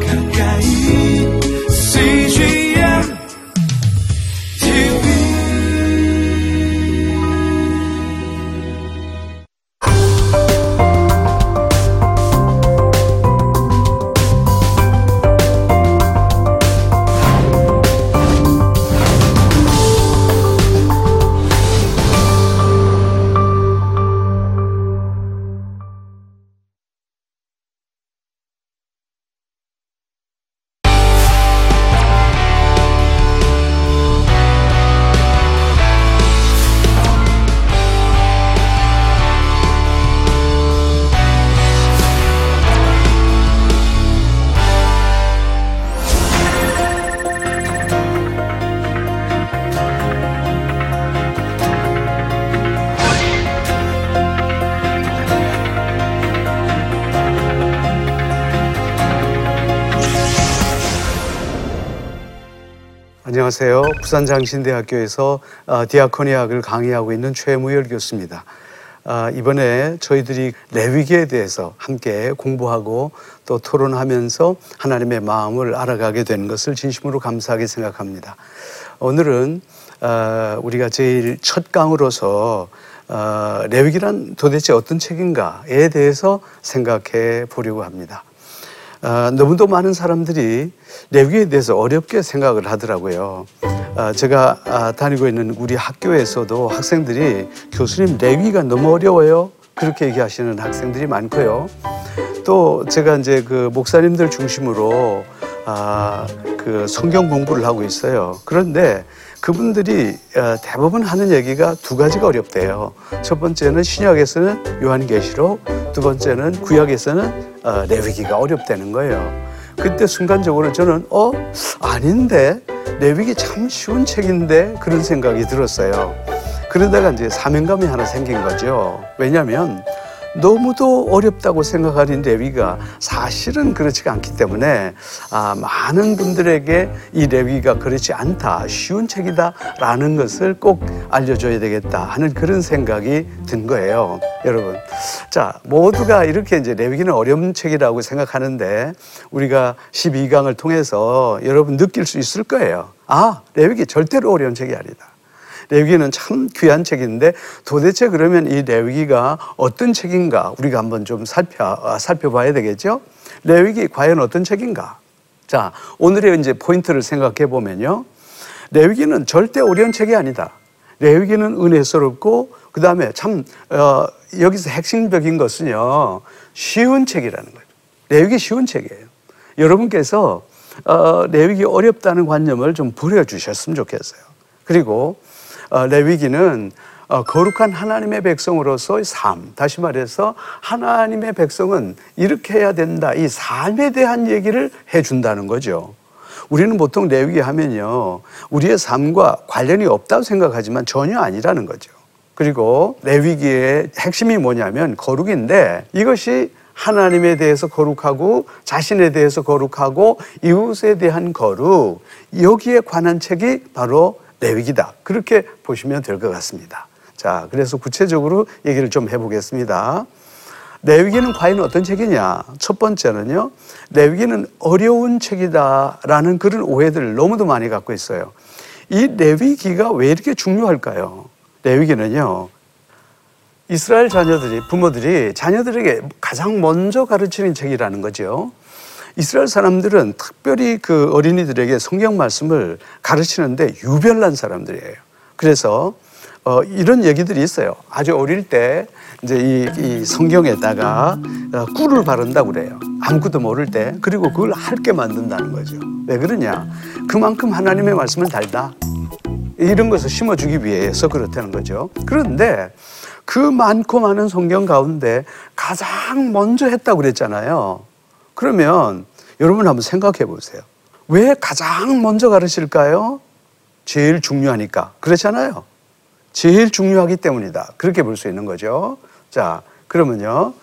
가까 안녕하세요. 부산장신대학교에서 어, 디아코니학을 강의하고 있는 최무열 교수입니다. 아, 이번에 저희들이 레위기에 대해서 함께 공부하고 또 토론하면서 하나님의 마음을 알아가게 된 것을 진심으로 감사하게 생각합니다. 오늘은 어, 우리가 제일 첫 강으로서 어, 레위기란 도대체 어떤 책인가에 대해서 생각해 보려고 합니다. 아, 너무도 많은 사람들이 레위기에 대해서 어렵게 생각을 하더라고요. 아, 제가 아, 다니고 있는 우리 학교에서도 학생들이 교수님 레위기가 너무 어려워요. 그렇게 얘기하시는 학생들이 많고요. 또 제가 이제 그 목사님들 중심으로 아, 그 성경 공부를 하고 있어요. 그런데 그분들이 어, 대부분 하는 얘기가 두 가지가 어렵대요. 첫 번째는 신약에서는 요한계시록, 두 번째는 구약에서는 어, 레위기가 어렵다는 거예요. 그때 순간적으로 저는 어 아닌데 레위기 참 쉬운 책인데 그런 생각이 들었어요. 그러다가 이제 사명감이 하나 생긴 거죠. 왜냐하면 너무도 어렵다고 생각하는 레위가 사실은 그렇지가 않기 때문에 아, 많은 분들에게 이 레위가 그렇지 않다, 쉬운 책이다라는 것을 꼭 알려줘야 되겠다 하는 그런 생각이 든 거예요, 여러분. 자, 모두가 이렇게 이제 레위기는 어려운 책이라고 생각하는데 우리가 12강을 통해서 여러분 느낄 수 있을 거예요. 아, 레위기 절대로 어려운 책이 아니다. 레위기는 참 귀한 책인데 도대체 그러면 이 레위기가 어떤 책인가 우리가 한번 좀 살펴 아, 살펴봐야 되겠죠. 레위기 과연 어떤 책인가? 자 오늘의 이제 포인트를 생각해 보면요. 레위기는 절대 어려운 책이 아니다. 레위기는 은혜스럽고 그 다음에 참 어, 여기서 핵심적인 것은요 쉬운 책이라는 거죠. 레위기 쉬운 책이에요. 여러분께서 어, 레위기 어렵다는 관념을 좀 버려 주셨으면 좋겠어요. 그리고 어, 레위기는 어, 거룩한 하나님의 백성으로서의 삶, 다시 말해서 하나님의 백성은 이렇게 해야 된다. 이 삶에 대한 얘기를 해준다는 거죠. 우리는 보통 레위기 하면요. 우리의 삶과 관련이 없다고 생각하지만 전혀 아니라는 거죠. 그리고 레위기의 핵심이 뭐냐면 거룩인데 이것이 하나님에 대해서 거룩하고 자신에 대해서 거룩하고 이웃에 대한 거룩 여기에 관한 책이 바로 레위기다. 그렇게 보시면 될 것 같습니다. 자, 그래서 구체적으로 얘기를 좀 해보겠습니다. 레위기는 과연 어떤 책이냐? 첫 번째는요, 레위기는 어려운 책이다라는 그런 오해들을 너무도 많이 갖고 있어요. 이 레위기가 왜 이렇게 중요할까요? 레위기는요, 이스라엘 자녀들이, 부모들이 자녀들에게 가장 먼저 가르치는 책이라는 거죠. 이스라엘 사람들은 특별히 그 어린이들에게 성경 말씀을 가르치는데 유별난 사람들이에요. 그래서 어, 이런 얘기들이 있어요. 아주 어릴 때 이제 이, 이 성경에다가 어, 꿀을 바른다고 그래요. 아무것도 모를 때. 그리고 그걸 할게 만든다는 거죠. 왜 그러냐? 그만큼 하나님의 말씀은 달다. 이런 것을 심어주기 위해서 그렇다는 거죠. 그런데 그 많고 많은 성경 가운데 가장 먼저 했다고 그랬잖아요. 그러면 여러분 한번 생각해 보세요. 왜 가장 먼저 가르칠까요? 제일 중요하니까. 그렇잖아요. 제일 중요하기 때문이다. 그렇게 볼 수 있는 거죠. 자, 그러면요.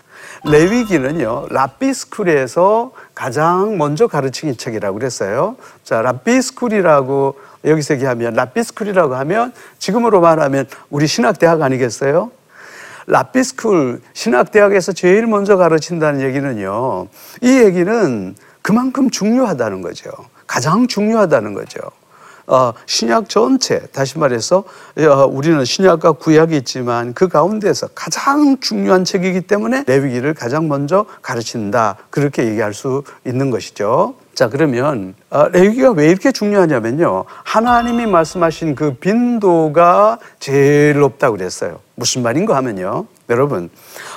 레위기는요, rabbi school에서 가장 먼저 가르치는 책이라고 그랬어요. 자, rabbi school이라고 여기서 얘기하면, rabbi school이라고 하면 지금으로 말하면 우리 신학대학 아니겠어요? rabbi school 신학대학에서 제일 먼저 가르친다는 얘기는요. 이 얘기는 그만큼 중요하다는 거죠. 가장 중요하다는 거죠. 어, 신약 전체 다시 말해서 어, 우리는 신약과 구약이 있지만 그 가운데서 가장 중요한 책이기 때문에 레위기를 가장 먼저 가르친다 그렇게 얘기할 수 있는 것이죠. 자 그러면 어, 레위기가 왜 이렇게 중요하냐면요 하나님이 말씀하신 그 빈도가 제일 높다고 그랬어요. 무슨 말인가 하면요 여러분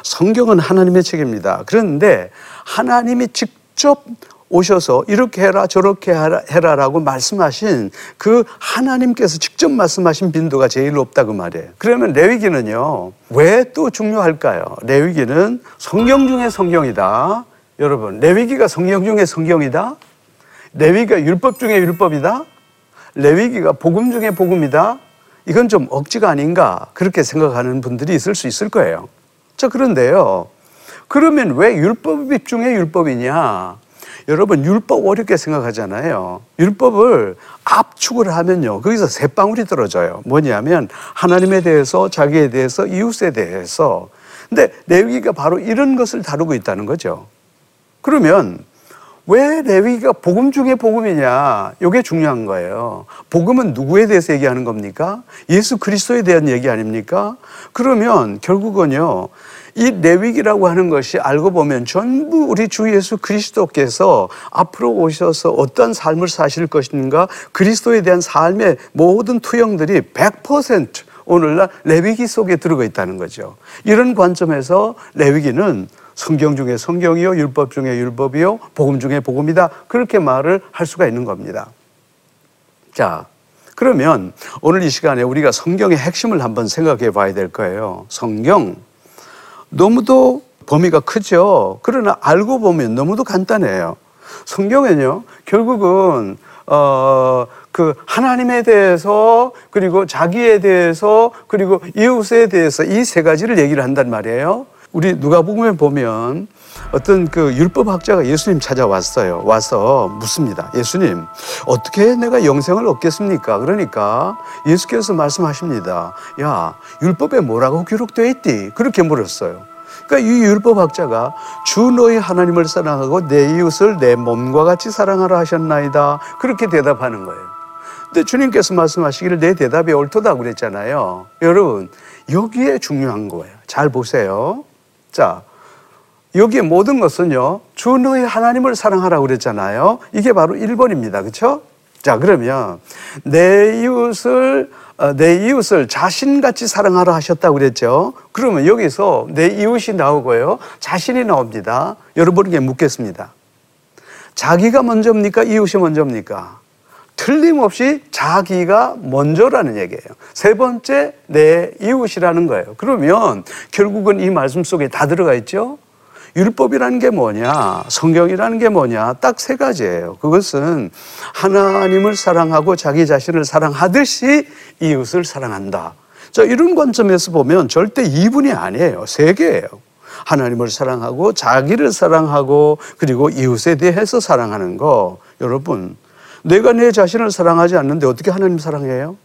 성경은 하나님의 책입니다. 그런데 하나님이 직접 오셔서 이렇게 해라 저렇게 해라, 라고 말씀하신 그 하나님께서 직접 말씀하신 빈도가 제일 높다 그 말이에요. 그러면 레위기는요 왜 또 중요할까요? 레위기는 성경 중에 성경이다. 여러분 레위기가 성경 중에 성경이다. 레위기가 율법 중에 율법이다. 레위기가 복음 중에 복음이다. 이건 좀 억지가 아닌가 그렇게 생각하는 분들이 있을 수 있을 거예요. 자 그런데요. 그러면 왜 율법 중에 율법이냐? 여러분 율법 어렵게 생각하잖아요. 율법을 압축을 하면요. 거기서 세 방울이 떨어져요. 뭐냐면 하나님에 대해서 자기에 대해서 이웃에 대해서. 근데 레위기가 바로 이런 것을 다루고 있다는 거죠. 그러면 왜 레위기가 복음 중에 복음이냐? 이게 중요한 거예요. 복음은 누구에 대해서 얘기하는 겁니까? 예수 그리스도에 대한 얘기 아닙니까? 그러면 결국은요. 이 레위기라고 하는 것이 알고 보면 전부 우리 주 예수 그리스도께서 앞으로 오셔서 어떤 삶을 사실 것인가 그리스도에 대한 삶의 모든 투영들이 100% 오늘날 레위기 속에 들어가 있다는 거죠. 이런 관점에서 레위기는 성경 중에 성경이요, 율법 중에 율법이요, 복음 중에 복음이다. 그렇게 말을 할 수가 있는 겁니다. 자, 그러면 오늘 이 시간에 우리가 성경의 핵심을 한번 생각해 봐야 될 거예요. 성경. 너무도 범위가 크죠. 그러나 알고 보면 너무도 간단해요. 성경은요, 결국은, 어, 그 하나님에 대해서 그리고 자기에 대해서 그리고 이웃에 대해서 이 세 가지를 얘기를 한단 말이에요. 우리 누가복음에 보면 어떤 그 율법학자가 예수님 찾아왔어요. 와서 묻습니다. 예수님, 어떻게 내가 영생을 얻겠습니까? 그러니까 예수께서 말씀하십니다. 야, 율법에 뭐라고 기록되어 있디? 그렇게 물었어요. 그러니까 이 율법학자가 주 너희 하나님을 사랑하고 내 이웃을 내 몸과 같이 사랑하라 하셨나이다. 그렇게 대답하는 거예요. 근데 주님께서 말씀하시기를 내 대답이 옳도다 그랬잖아요. 여러분, 여기에 중요한 거예요. 잘 보세요. 자, 여기에 모든 것은요, 주 너희 하나님을 사랑하라고 그랬잖아요. 이게 바로 1번입니다. 그렇죠? 자, 그러면 내 이웃을 어, 내 이웃을 자신같이 사랑하라 하셨다고 그랬죠. 그러면 여기서 내 이웃이 나오고요. 자신이 나옵니다. 여러분에게 묻겠습니다. 자기가 먼저입니까? 이웃이 먼저입니까? 틀림없이 자기가 먼저라는 얘기예요. 세 번째, 내 이웃이라는 거예요. 그러면 결국은 이 말씀 속에 다 들어가 있죠? 율법이라는 게 뭐냐? 성경이라는 게 뭐냐? 딱 세 가지예요. 그것은 하나님을 사랑하고 자기 자신을 사랑하듯이 이웃을 사랑한다. 자, 이런 관점에서 보면 절대 이분이 아니에요. 세 개예요. 하나님을 사랑하고 자기를 사랑하고 그리고 이웃에 대해서 사랑하는 거. 여러분, 내가 내 자신을 사랑하지 않는데 어떻게 하나님 사랑해요?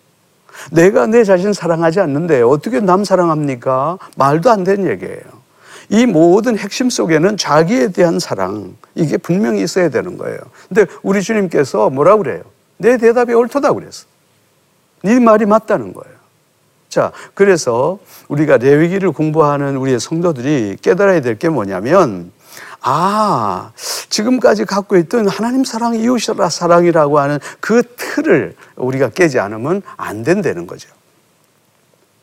내가 내 자신 사랑하지 않는데 어떻게 남 사랑합니까? 말도 안 되는 얘기예요. 이 모든 핵심 속에는 자기에 대한 사랑, 이게 분명히 있어야 되는 거예요. 근데 우리 주님께서 뭐라 그래요? 내 대답이 옳다 그랬어. 네 말이 맞다는 거예요. 자, 그래서 우리가 레위기를 공부하는 우리의 성도들이 깨달아야 될 게 뭐냐면 아, 지금까지 갖고 있던 하나님 사랑, 이웃이라 사랑이라고 하는 그 틀을 우리가 깨지 않으면 안 된다는 거죠.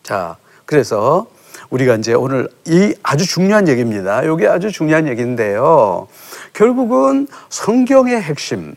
자, 그래서 우리가 이제 오늘 이 아주 중요한 얘기입니다. 이게 아주 중요한 얘기인데요. 결국은 성경의 핵심,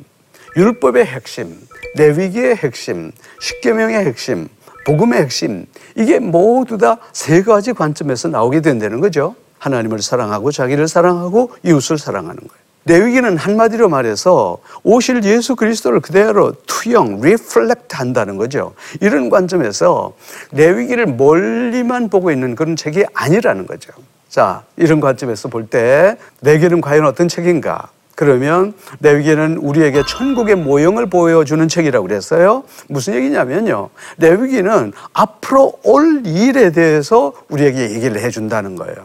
율법의 핵심, 레위기의 핵심, 십계명의 핵심, 복음의 핵심 이게 모두 다 세 가지 관점에서 나오게 된다는 거죠. 하나님을 사랑하고 자기를 사랑하고 이웃을 사랑하는 거예요. 레위기는 한마디로 말해서 오실 예수 그리스도를 그대로 투영, reflect 한다는 거죠. 이런 관점에서 레위기를 멀리만 보고 있는 그런 책이 아니라는 거죠. 자, 이런 관점에서 볼 때 내게는 과연 어떤 책인가? 그러면 레위기는 우리에게 천국의 모형을 보여주는 책이라고 그랬어요. 무슨 얘기냐면요. 레위기는 앞으로 올 일에 대해서 우리에게 얘기를 해준다는 거예요.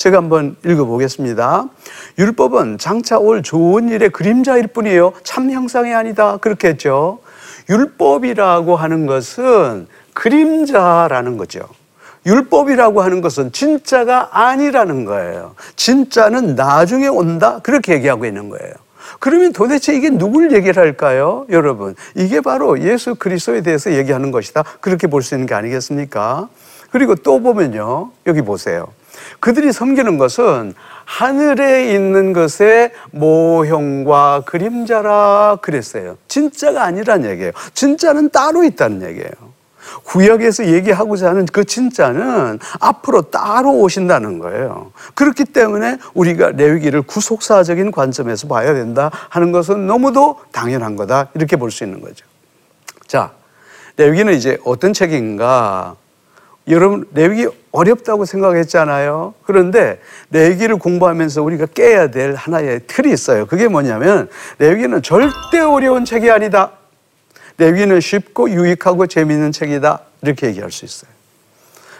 제가 한번 읽어보겠습니다. 율법은 장차 올 좋은 일의 그림자일 뿐이에요. 참 형상이 아니다. 그렇게 했죠. 율법이라고 하는 것은 그림자라는 거죠. 율법이라고 하는 것은 진짜가 아니라는 거예요. 진짜는 나중에 온다. 그렇게 얘기하고 있는 거예요. 그러면 도대체 이게 누굴 얘기를 할까요? 여러분. 이게 바로 예수 그리스도에 대해서 얘기하는 것이다. 그렇게 볼 수 있는 게 아니겠습니까? 그리고 또 보면요. 여기 보세요. 그들이 섬기는 것은 하늘에 있는 것의 모형과 그림자라 그랬어요. 진짜가 아니란 얘기예요. 진짜는 따로 있다는 얘기예요. 구약에서 얘기하고자 하는 그 진짜는 앞으로 따로 오신다는 거예요. 그렇기 때문에 우리가 레위기를 구속사적인 관점에서 봐야 된다 하는 것은 너무도 당연한 거다. 이렇게 볼 수 있는 거죠. 자, 레위기는 이제 어떤 책인가? 여러분, 레위기 어렵다고 생각했잖아요. 그런데 레위기를 공부하면서 우리가 깨야 될 하나의 틀이 있어요. 그게 뭐냐면 레위기는 절대 어려운 책이 아니다. 레위기는 쉽고 유익하고 재미있는 책이다. 이렇게 얘기할 수 있어요.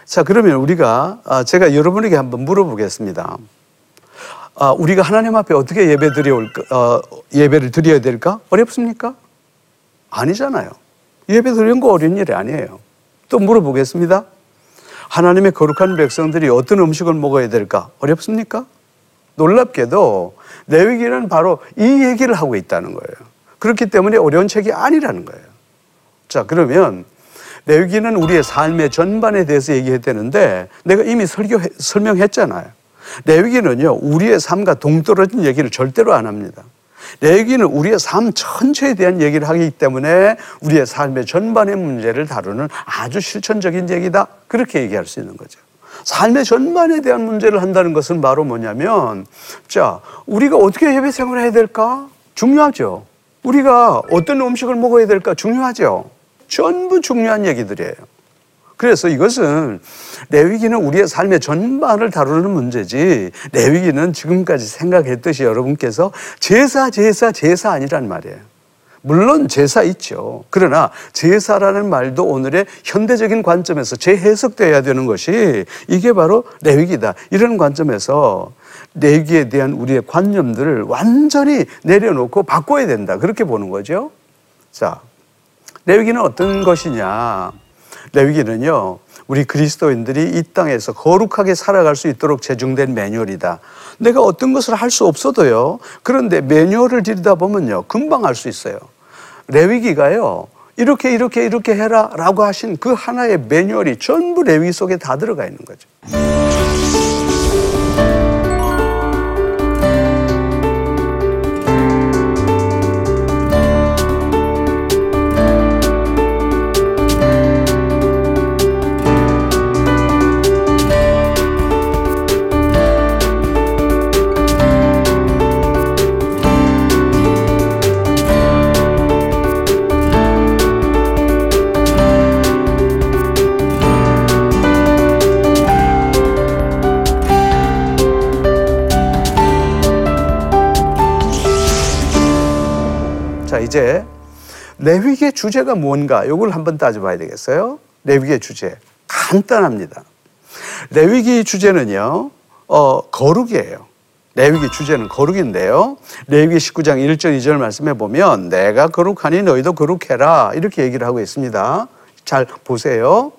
자, 그러면 우리가 아, 제가 여러분에게 한번 물어보겠습니다. 아, 우리가 하나님 앞에 어떻게 예배 드려올까, 어, 예배를 드려야 될까? 어렵습니까? 아니잖아요. 예배 드리는 거 어려운 일이 아니에요. 또 물어보겠습니다. 하나님의 거룩한 백성들이 어떤 음식을 먹어야 될까? 어렵습니까? 놀랍게도 레위기는 바로 이 얘기를 하고 있다는 거예요. 그렇기 때문에 어려운 책이 아니라는 거예요. 자, 그러면 레위기는 우리의 삶의 전반에 대해서 얘기했다는데 내가 이미 설교 설명했잖아요. 레위기는요, 우리의 삶과 동떨어진 얘기를 절대로 안 합니다. 레위기는 우리의 삶 전체에 대한 얘기를 하기 때문에 우리의 삶의 전반의 문제를 다루는 아주 실천적인 얘기다. 그렇게 얘기할 수 있는 거죠. 삶의 전반에 대한 문제를 한다는 것은 바로 뭐냐면, 자, 우리가 어떻게 예배 생활을 해야 될까? 중요하죠. 우리가 어떤 음식을 먹어야 될까? 중요하죠. 전부 중요한 얘기들이에요. 그래서 이것은 레위기는 우리의 삶의 전반을 다루는 문제지 레위기는 지금까지 생각했듯이 여러분께서 제사 제사 제사 아니란 말이에요. 물론 제사 있죠. 그러나 제사라는 말도 오늘의 현대적인 관점에서 재해석돼야 되는 것이 이게 바로 레위기다. 이런 관점에서 레위기에 대한 우리의 관념들을 완전히 내려놓고 바꿔야 된다. 그렇게 보는 거죠. 자, 레위기는 어떤 것이냐? 레위기는요, 우리 그리스도인들이 이 땅에서 거룩하게 살아갈 수 있도록 제정된 매뉴얼이다. 내가 어떤 것을 할 수 없어도요, 그런데 매뉴얼을 들이다 보면요, 금방 알 수 있어요. 레위기가요, 이렇게, 이렇게, 이렇게 해라 라고 하신 그 하나의 매뉴얼이 전부 레위기 속에 다 들어가 있는 거죠. 레위기의 주제가 뭔가 이걸 한번 따져봐야 되겠어요. 레위기의 주제 간단합니다. 레위기 주제는요, 어, 거룩이에요. 레위기 주제는 거룩인데요. 레위기 19장 1절 2절 말씀해 보면 내가 거룩하니 너희도 거룩해라 이렇게 얘기를 하고 있습니다. 잘 보세요.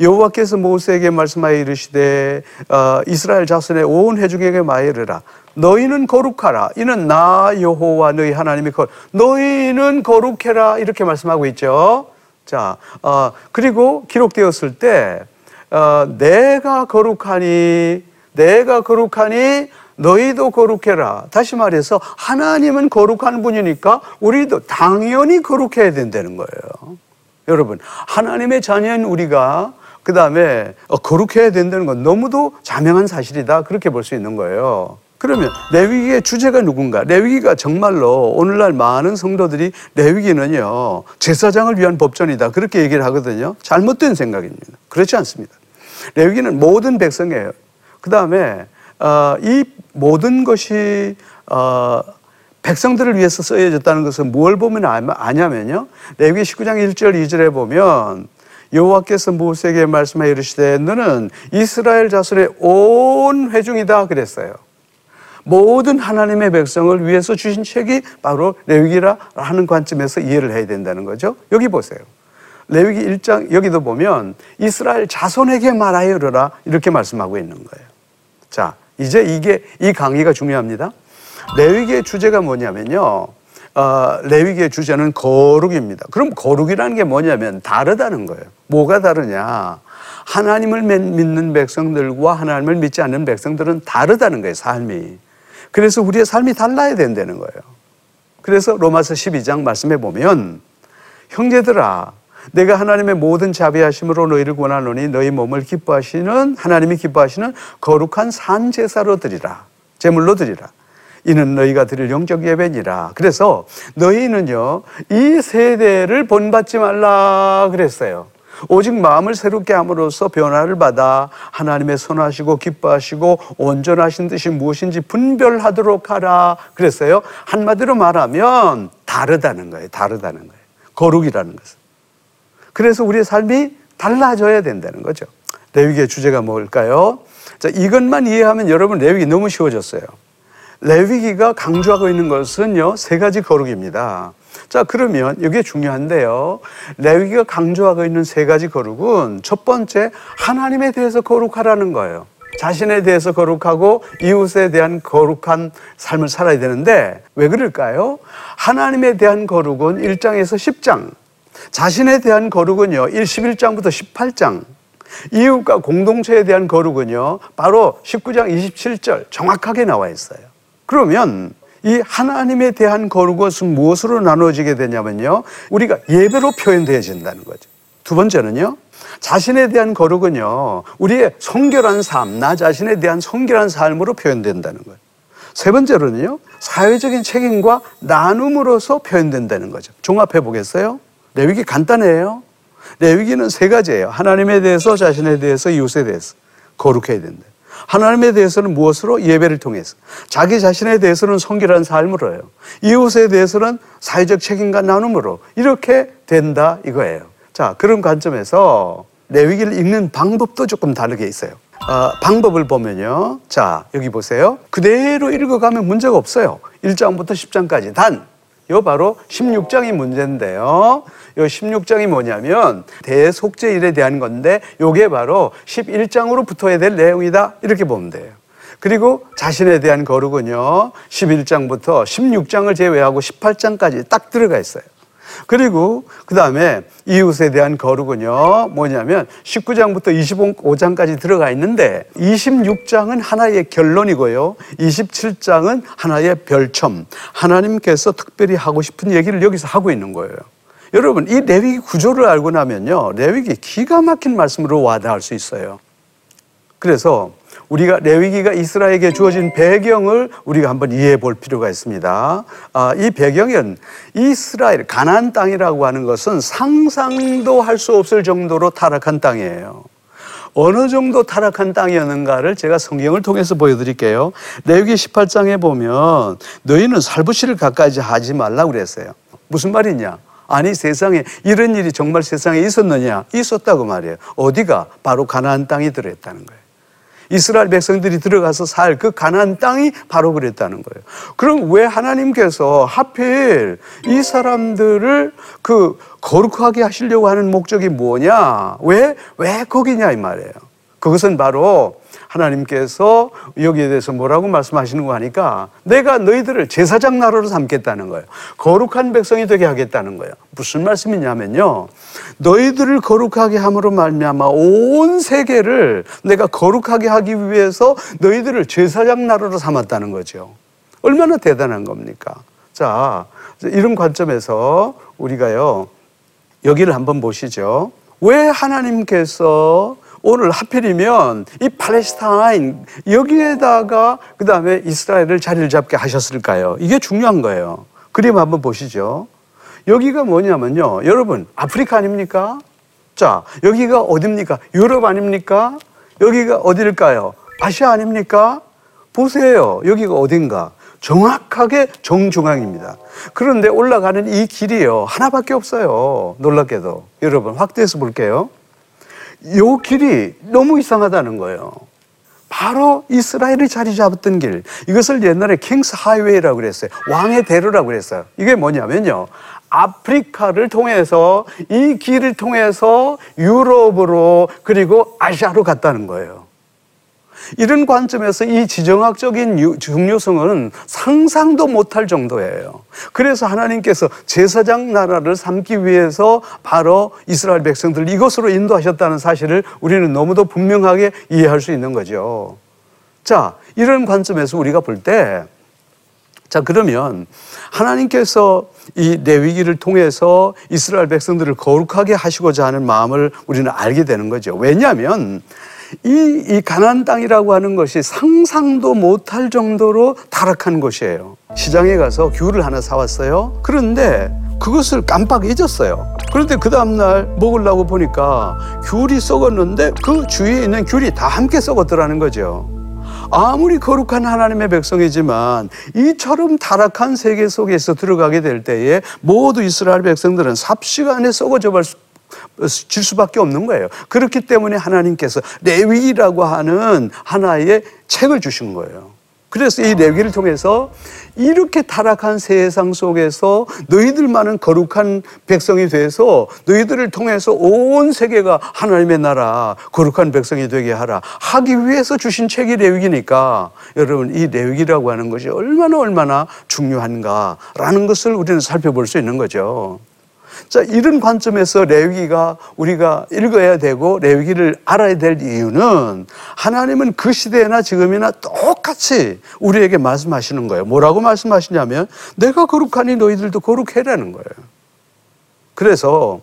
여호와께서 모세에게 말씀하여 이르시되 어, 이스라엘 자손의 온 회중에게 말하라 너희는 거룩하라 이는 나 여호와 너희 하나님이 거 너희는 거룩해라 이렇게 말씀하고 있죠. 자 어, 그리고 기록되었을 때 어, 내가 거룩하니 내가 거룩하니 너희도 거룩해라. 다시 말해서 하나님은 거룩한 분이니까 우리도 당연히 거룩해야 된다는 거예요. 여러분, 하나님의 자녀인 우리가 그 다음에 거룩해야 된다는 건 너무도 자명한 사실이다. 그렇게 볼 수 있는 거예요. 그러면 레위기의 주제가 누군가? 레위기가 정말로 오늘날 많은 성도들이 레위기는요, 제사장을 위한 법전이다. 그렇게 얘기를 하거든요. 잘못된 생각입니다. 그렇지 않습니다. 레위기는 모든 백성이에요. 그 다음에 어, 이 모든 것이 어, 백성들을 위해서 쓰여졌다는 것은 뭘 보면 아냐면요. 레위기 19장 1절 2절에 보면 여호와께서 모세에게 말씀하여 이르시되 너는 이스라엘 자손의 온 회중이다 그랬어요. 모든 하나님의 백성을 위해서 주신 책이 바로 레위기라 하는 관점에서 이해를 해야 된다는 거죠. 여기 보세요. 레위기 1장 여기도 보면 이스라엘 자손에게 말하여라 이렇게 말씀하고 있는 거예요. 자, 이제 이게 이 강의가 중요합니다. 레위기의 주제가 뭐냐면요. 어, 레위기의 주제는 거룩입니다. 그럼 거룩이라는 게 뭐냐면 다르다는 거예요. 뭐가 다르냐? 하나님을 믿는 백성들과 하나님을 믿지 않는 백성들은 다르다는 거예요, 삶이. 그래서 우리의 삶이 달라야 된다는 거예요. 그래서 로마서 12장 말씀해 보면 형제들아 내가 하나님의 모든 자비하심으로 너희를 권하노니 너희 몸을 기뻐하시는 하나님이 기뻐하시는 거룩한 산 제사로 드리라 제물로 드리라 이는 너희가 드릴 영적 예배니라 그래서 너희는요 이 세대를 본받지 말라 그랬어요 오직 마음을 새롭게 함으로써 변화를 받아 하나님의 선하시고 기뻐하시고 온전하신 뜻이 무엇인지 분별하도록 하라 그랬어요 한마디로 말하면 다르다는 거예요 다르다는 거예요 거룩이라는 것은 그래서 우리의 삶이 달라져야 된다는 거죠. 레위기의 주제가 뭘까요? 자, 이것만 이해하면 여러분 레위기 너무 쉬워졌어요. 레위기가 강조하고 있는 것은요, 세 가지 거룩입니다. 자, 그러면 이게 중요한데요. 레위기가 강조하고 있는 세 가지 거룩은 첫 번째, 하나님에 대해서 거룩하라는 거예요. 자신에 대해서 거룩하고 이웃에 대한 거룩한 삶을 살아야 되는데 왜 그럴까요? 하나님에 대한 거룩은 1장에서 10장, 자신에 대한 거룩은요, 11장부터 18장, 이웃과 공동체에 대한 거룩은요, 바로 19장 27절 정확하게 나와 있어요. 그러면 이 하나님에 대한 거룩은 무엇으로 나누어지게 되냐면요, 우리가 예배로 표현되어진다는 거죠. 두 번째는요, 자신에 대한 거룩은요, 우리의 성결한 삶, 나 자신에 대한 성결한 삶으로 표현된다는 거예요. 세 번째로는요, 사회적인 책임과 나눔으로서 표현된다는 거죠. 종합해 보겠어요? 레위기 간단해요. 레위기는 세 가지예요. 하나님에 대해서, 자신에 대해서, 이웃에 대해서 거룩해야 된다. 하나님에 대해서는 무엇으로? 예배를 통해서. 자기 자신에 대해서는 성결한 삶으로요. 이웃에 대해서는 사회적 책임과 나눔으로 이렇게 된다 이거예요. 자, 그런 관점에서 레위기를 읽는 방법도 조금 다르게 있어요. 어, 방법을 보면요. 자, 여기 보세요. 그대로 읽어가면 문제가 없어요. 1장부터 10장까지. 단, 요 바로 16장이 문제인데요. 요 16장이 뭐냐면 대속죄일에 대한 건데 요게 바로 11장으로 붙어야 될 내용이다. 이렇게 보면 돼요. 그리고 자신에 대한 거룩은요. 11장부터 16장을 제외하고 18장까지 딱 들어가 있어요. 그리고 그 다음에 이웃에 대한 거룩은요, 뭐냐면 19장부터 25장까지 들어가 있는데 26장은 하나의 결론이고요, 27장은 하나의 별첨. 하나님께서 특별히 하고 싶은 얘기를 여기서 하고 있는 거예요. 여러분, 이 레위기 구조를 알고 나면요, 레위기 기가 막힌 말씀으로 와닿을 수 있어요. 그래서 우리가 레위기가 이스라엘에게 주어진 배경을 우리가 한번 이해해 볼 필요가 있습니다. 아, 이 배경은 이스라엘 가나안 땅이라고 하는 것은 상상도 할 수 없을 정도로 타락한 땅이에요. 어느 정도 타락한 땅이었는가를 제가 성경을 통해서 보여드릴게요. 레위기 18장에 보면 너희는 살부시를 가까이 하지 말라고 그랬어요. 무슨 말이냐? 아니 세상에 이런 일이 정말 세상에 있었느냐? 있었다고 말이에요. 어디가? 바로 가나안 땅이 들어있다는 거예요. 이스라엘 백성들이 들어가서 살 그 가나안 땅이 바로 그랬다는 거예요. 그럼 왜 하나님께서 하필 이 사람들을 그 거룩하게 하시려고 하는 목적이 뭐냐? 왜, 왜 거기냐? 이 말이에요. 그것은 바로 하나님께서 여기에 대해서 뭐라고 말씀하시는 거 하니까 내가 너희들을 제사장 나라로 삼겠다는 거예요. 거룩한 백성이 되게 하겠다는 거예요. 무슨 말씀이냐면요. 너희들을 거룩하게 함으로 말미암아 온 세계를 내가 거룩하게 하기 위해서 너희들을 제사장 나라로 삼았다는 거죠. 얼마나 대단한 겁니까? 자, 이런 관점에서 우리가요. 여기를 한번 보시죠. 왜 하나님께서 오늘 하필이면 이 팔레스타인 여기에다가 그 다음에 이스라엘을 자리를 잡게 하셨을까요? 이게 중요한 거예요. 그림 한번 보시죠. 여기가 뭐냐면요. 여러분, 아프리카 아닙니까? 자, 여기가 어딥니까? 유럽 아닙니까? 여기가 어딜까요? 아시아 아닙니까? 보세요. 여기가 어딘가. 정확하게 정중앙입니다. 그런데 올라가는 이 길이요. 하나밖에 없어요. 놀랍게도. 여러분, 확대해서 볼게요. 요 길이 너무 이상하다는 거예요. 바로 이스라엘이 자리 잡았던 길. 이것을 옛날에 킹스 하이웨이라고 그랬어요. 왕의 대로라고 그랬어요. 이게 뭐냐면요. 아프리카를 통해서 이 길을 통해서 유럽으로 그리고 아시아로 갔다는 거예요. 이런 관점에서 이 지정학적인 중요성은 상상도 못할 정도예요. 그래서 하나님께서 제사장 나라를 삼기 위해서 바로 이스라엘 백성들 이것으로 인도하셨다는 사실을 우리는 너무도 분명하게 이해할 수 있는 거죠. 자, 이런 관점에서 우리가 볼 때, 자, 그러면 하나님께서 이 레위기를 통해서 이스라엘 백성들을 거룩하게 하시고자 하는 마음을 우리는 알게 되는 거죠. 왜냐하면 이, 이 가난 땅이라고 하는 것이 상상도 못할 정도로 타락한 곳이에요. 시장에 가서 귤을 하나 사왔어요. 그런데 그것을 깜빡 잊었어요. 그런데 그 다음날 먹으려고 보니까 귤이 썩었는데 그 주위에 있는 귤이 다 함께 썩었더라는 거죠. 아무리 거룩한 하나님의 백성이지만 이처럼 타락한 세계 속에서 들어가게 될 때에 모두 이스라엘 백성들은 삽시간에 썩어져 질 수밖에 없는 거예요. 그렇기 때문에 하나님께서 레위라고 하는 하나의 책을 주신 거예요. 그래서 이 레위를 통해서 이렇게 타락한 세상 속에서 너희들만은 거룩한 백성이 돼서 너희들을 통해서 온 세계가 하나님의 나라 거룩한 백성이 되게 하라 하기 위해서 주신 책이 레위기니까 여러분 이 레위기라고 하는 것이 얼마나 얼마나 중요한가라는 것을 우리는 살펴볼 수 있는 거죠. 자, 이런 관점에서 레위기가 우리가 읽어야 되고 레위기를 알아야 될 이유는 하나님은 그 시대나 지금이나 똑같이 우리에게 말씀하시는 거예요. 뭐라고 말씀하시냐면 내가 거룩하니 너희들도 거룩해라는 거예요. 그래서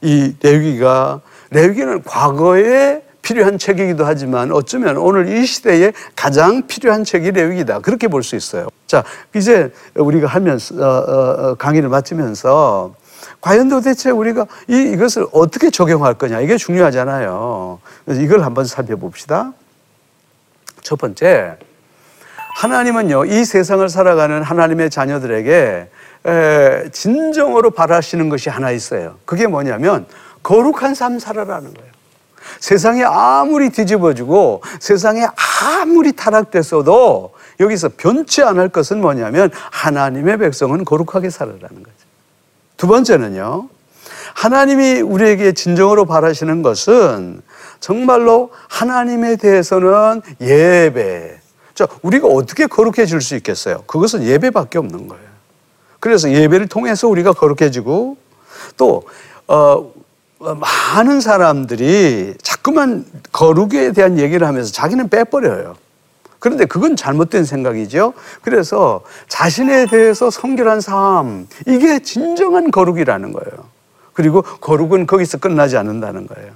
이 레위기가 레위기는 과거에 필요한 책이기도 하지만 어쩌면 오늘 이 시대에 가장 필요한 책이 레위기다. 그렇게 볼 수 있어요. 자, 이제 우리가 하면서 어, 어, 어 강의를 마치면서 과연 도대체 우리가 이, 이것을 어떻게 적용할 거냐 이게 중요하잖아요. 그래서 이걸 한번 살펴봅시다. 첫 번째, 하나님은요 이 세상을 살아가는 하나님의 자녀들에게 에, 진정으로 바라시는 것이 하나 있어요. 그게 뭐냐면 거룩한 삶 살아라는 거예요. 세상이 아무리 뒤집어지고 세상에 아무리 타락됐어도 여기서 변치 않을 것은 뭐냐면 하나님의 백성은 거룩하게 살아라는 거죠. 두 번째는요. 하나님이 우리에게 진정으로 바라시는 것은 정말로 하나님에 대해서는 예배. 자, 우리가 어떻게 거룩해질 수 있겠어요? 그것은 예배밖에 없는 거예요. 그래서 예배를 통해서 우리가 거룩해지고 또, 어, 많은 사람들이 자꾸만 거룩에 대한 얘기를 하면서 자기는 빼버려요. 그런데 그건 잘못된 생각이죠. 그래서 자신에 대해서 성결한 삶, 이게 진정한 거룩이라는 거예요. 그리고 거룩은 거기서 끝나지 않는다는 거예요.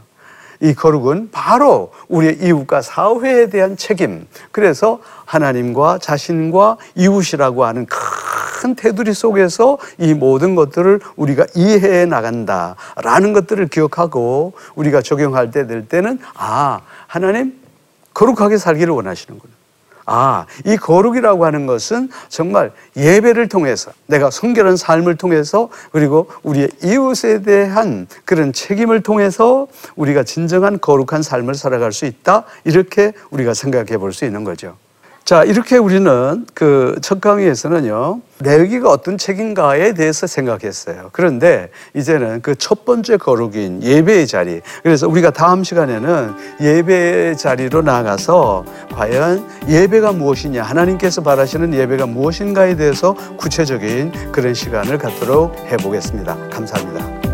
이 거룩은 바로 우리의 이웃과 사회에 대한 책임. 그래서 하나님과 자신과 이웃이라고 하는 큰 테두리 속에서 이 모든 것들을 우리가 이해해 나간다라는 것들을 기억하고 우리가 적용할 때 될 때는 아, 하나님 거룩하게 살기를 원하시는구나. 아, 이 거룩이라고 하는 것은 정말 예배를 통해서 내가 성결한 삶을 통해서 그리고 우리의 이웃에 대한 그런 책임을 통해서 우리가 진정한 거룩한 삶을 살아갈 수 있다. 이렇게 우리가 생각해 볼 수 있는 거죠. 자, 이렇게 우리는 그 첫 강의에서는요, 레위기가 어떤 책인가에 대해서 생각했어요. 그런데 이제는 그 첫 번째 거룩인 예배의 자리. 그래서 우리가 다음 시간에는 예배의 자리로 나가서 과연 예배가 무엇이냐, 하나님께서 바라시는 예배가 무엇인가에 대해서 구체적인 그런 시간을 갖도록 해보겠습니다. 감사합니다.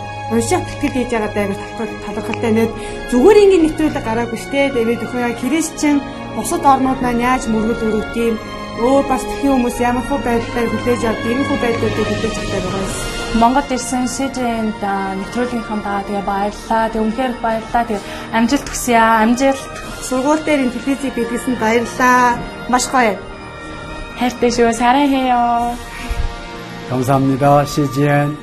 уншаад тэтгэл хийж байгаа даа талархалтай нэг зүгээр ингээд нэвтрүүлэг гараагүй штэ тэгээд өхөө яа христчэн бусад орнууд маань яаж мөргөл өрөвд юм өөр бас тхэн хүмүүс ямар хөө байдлаар хүлээж авд ийм хөө байдлуудыг хүлээж авдаг байгаа юм. Монгол ирсэн СЖН-д нэвтрүүлгийнхаа тэгээ баярлалаа. Тэг үнхээр баярлалаа. Тэг амжилт хүсье аа. Амжилт. Сургууль дээр ин телевизийг бидлсэн баярлаа. Маш гоё. хайртай шүү. 사랑해요. 감사합니다. CGN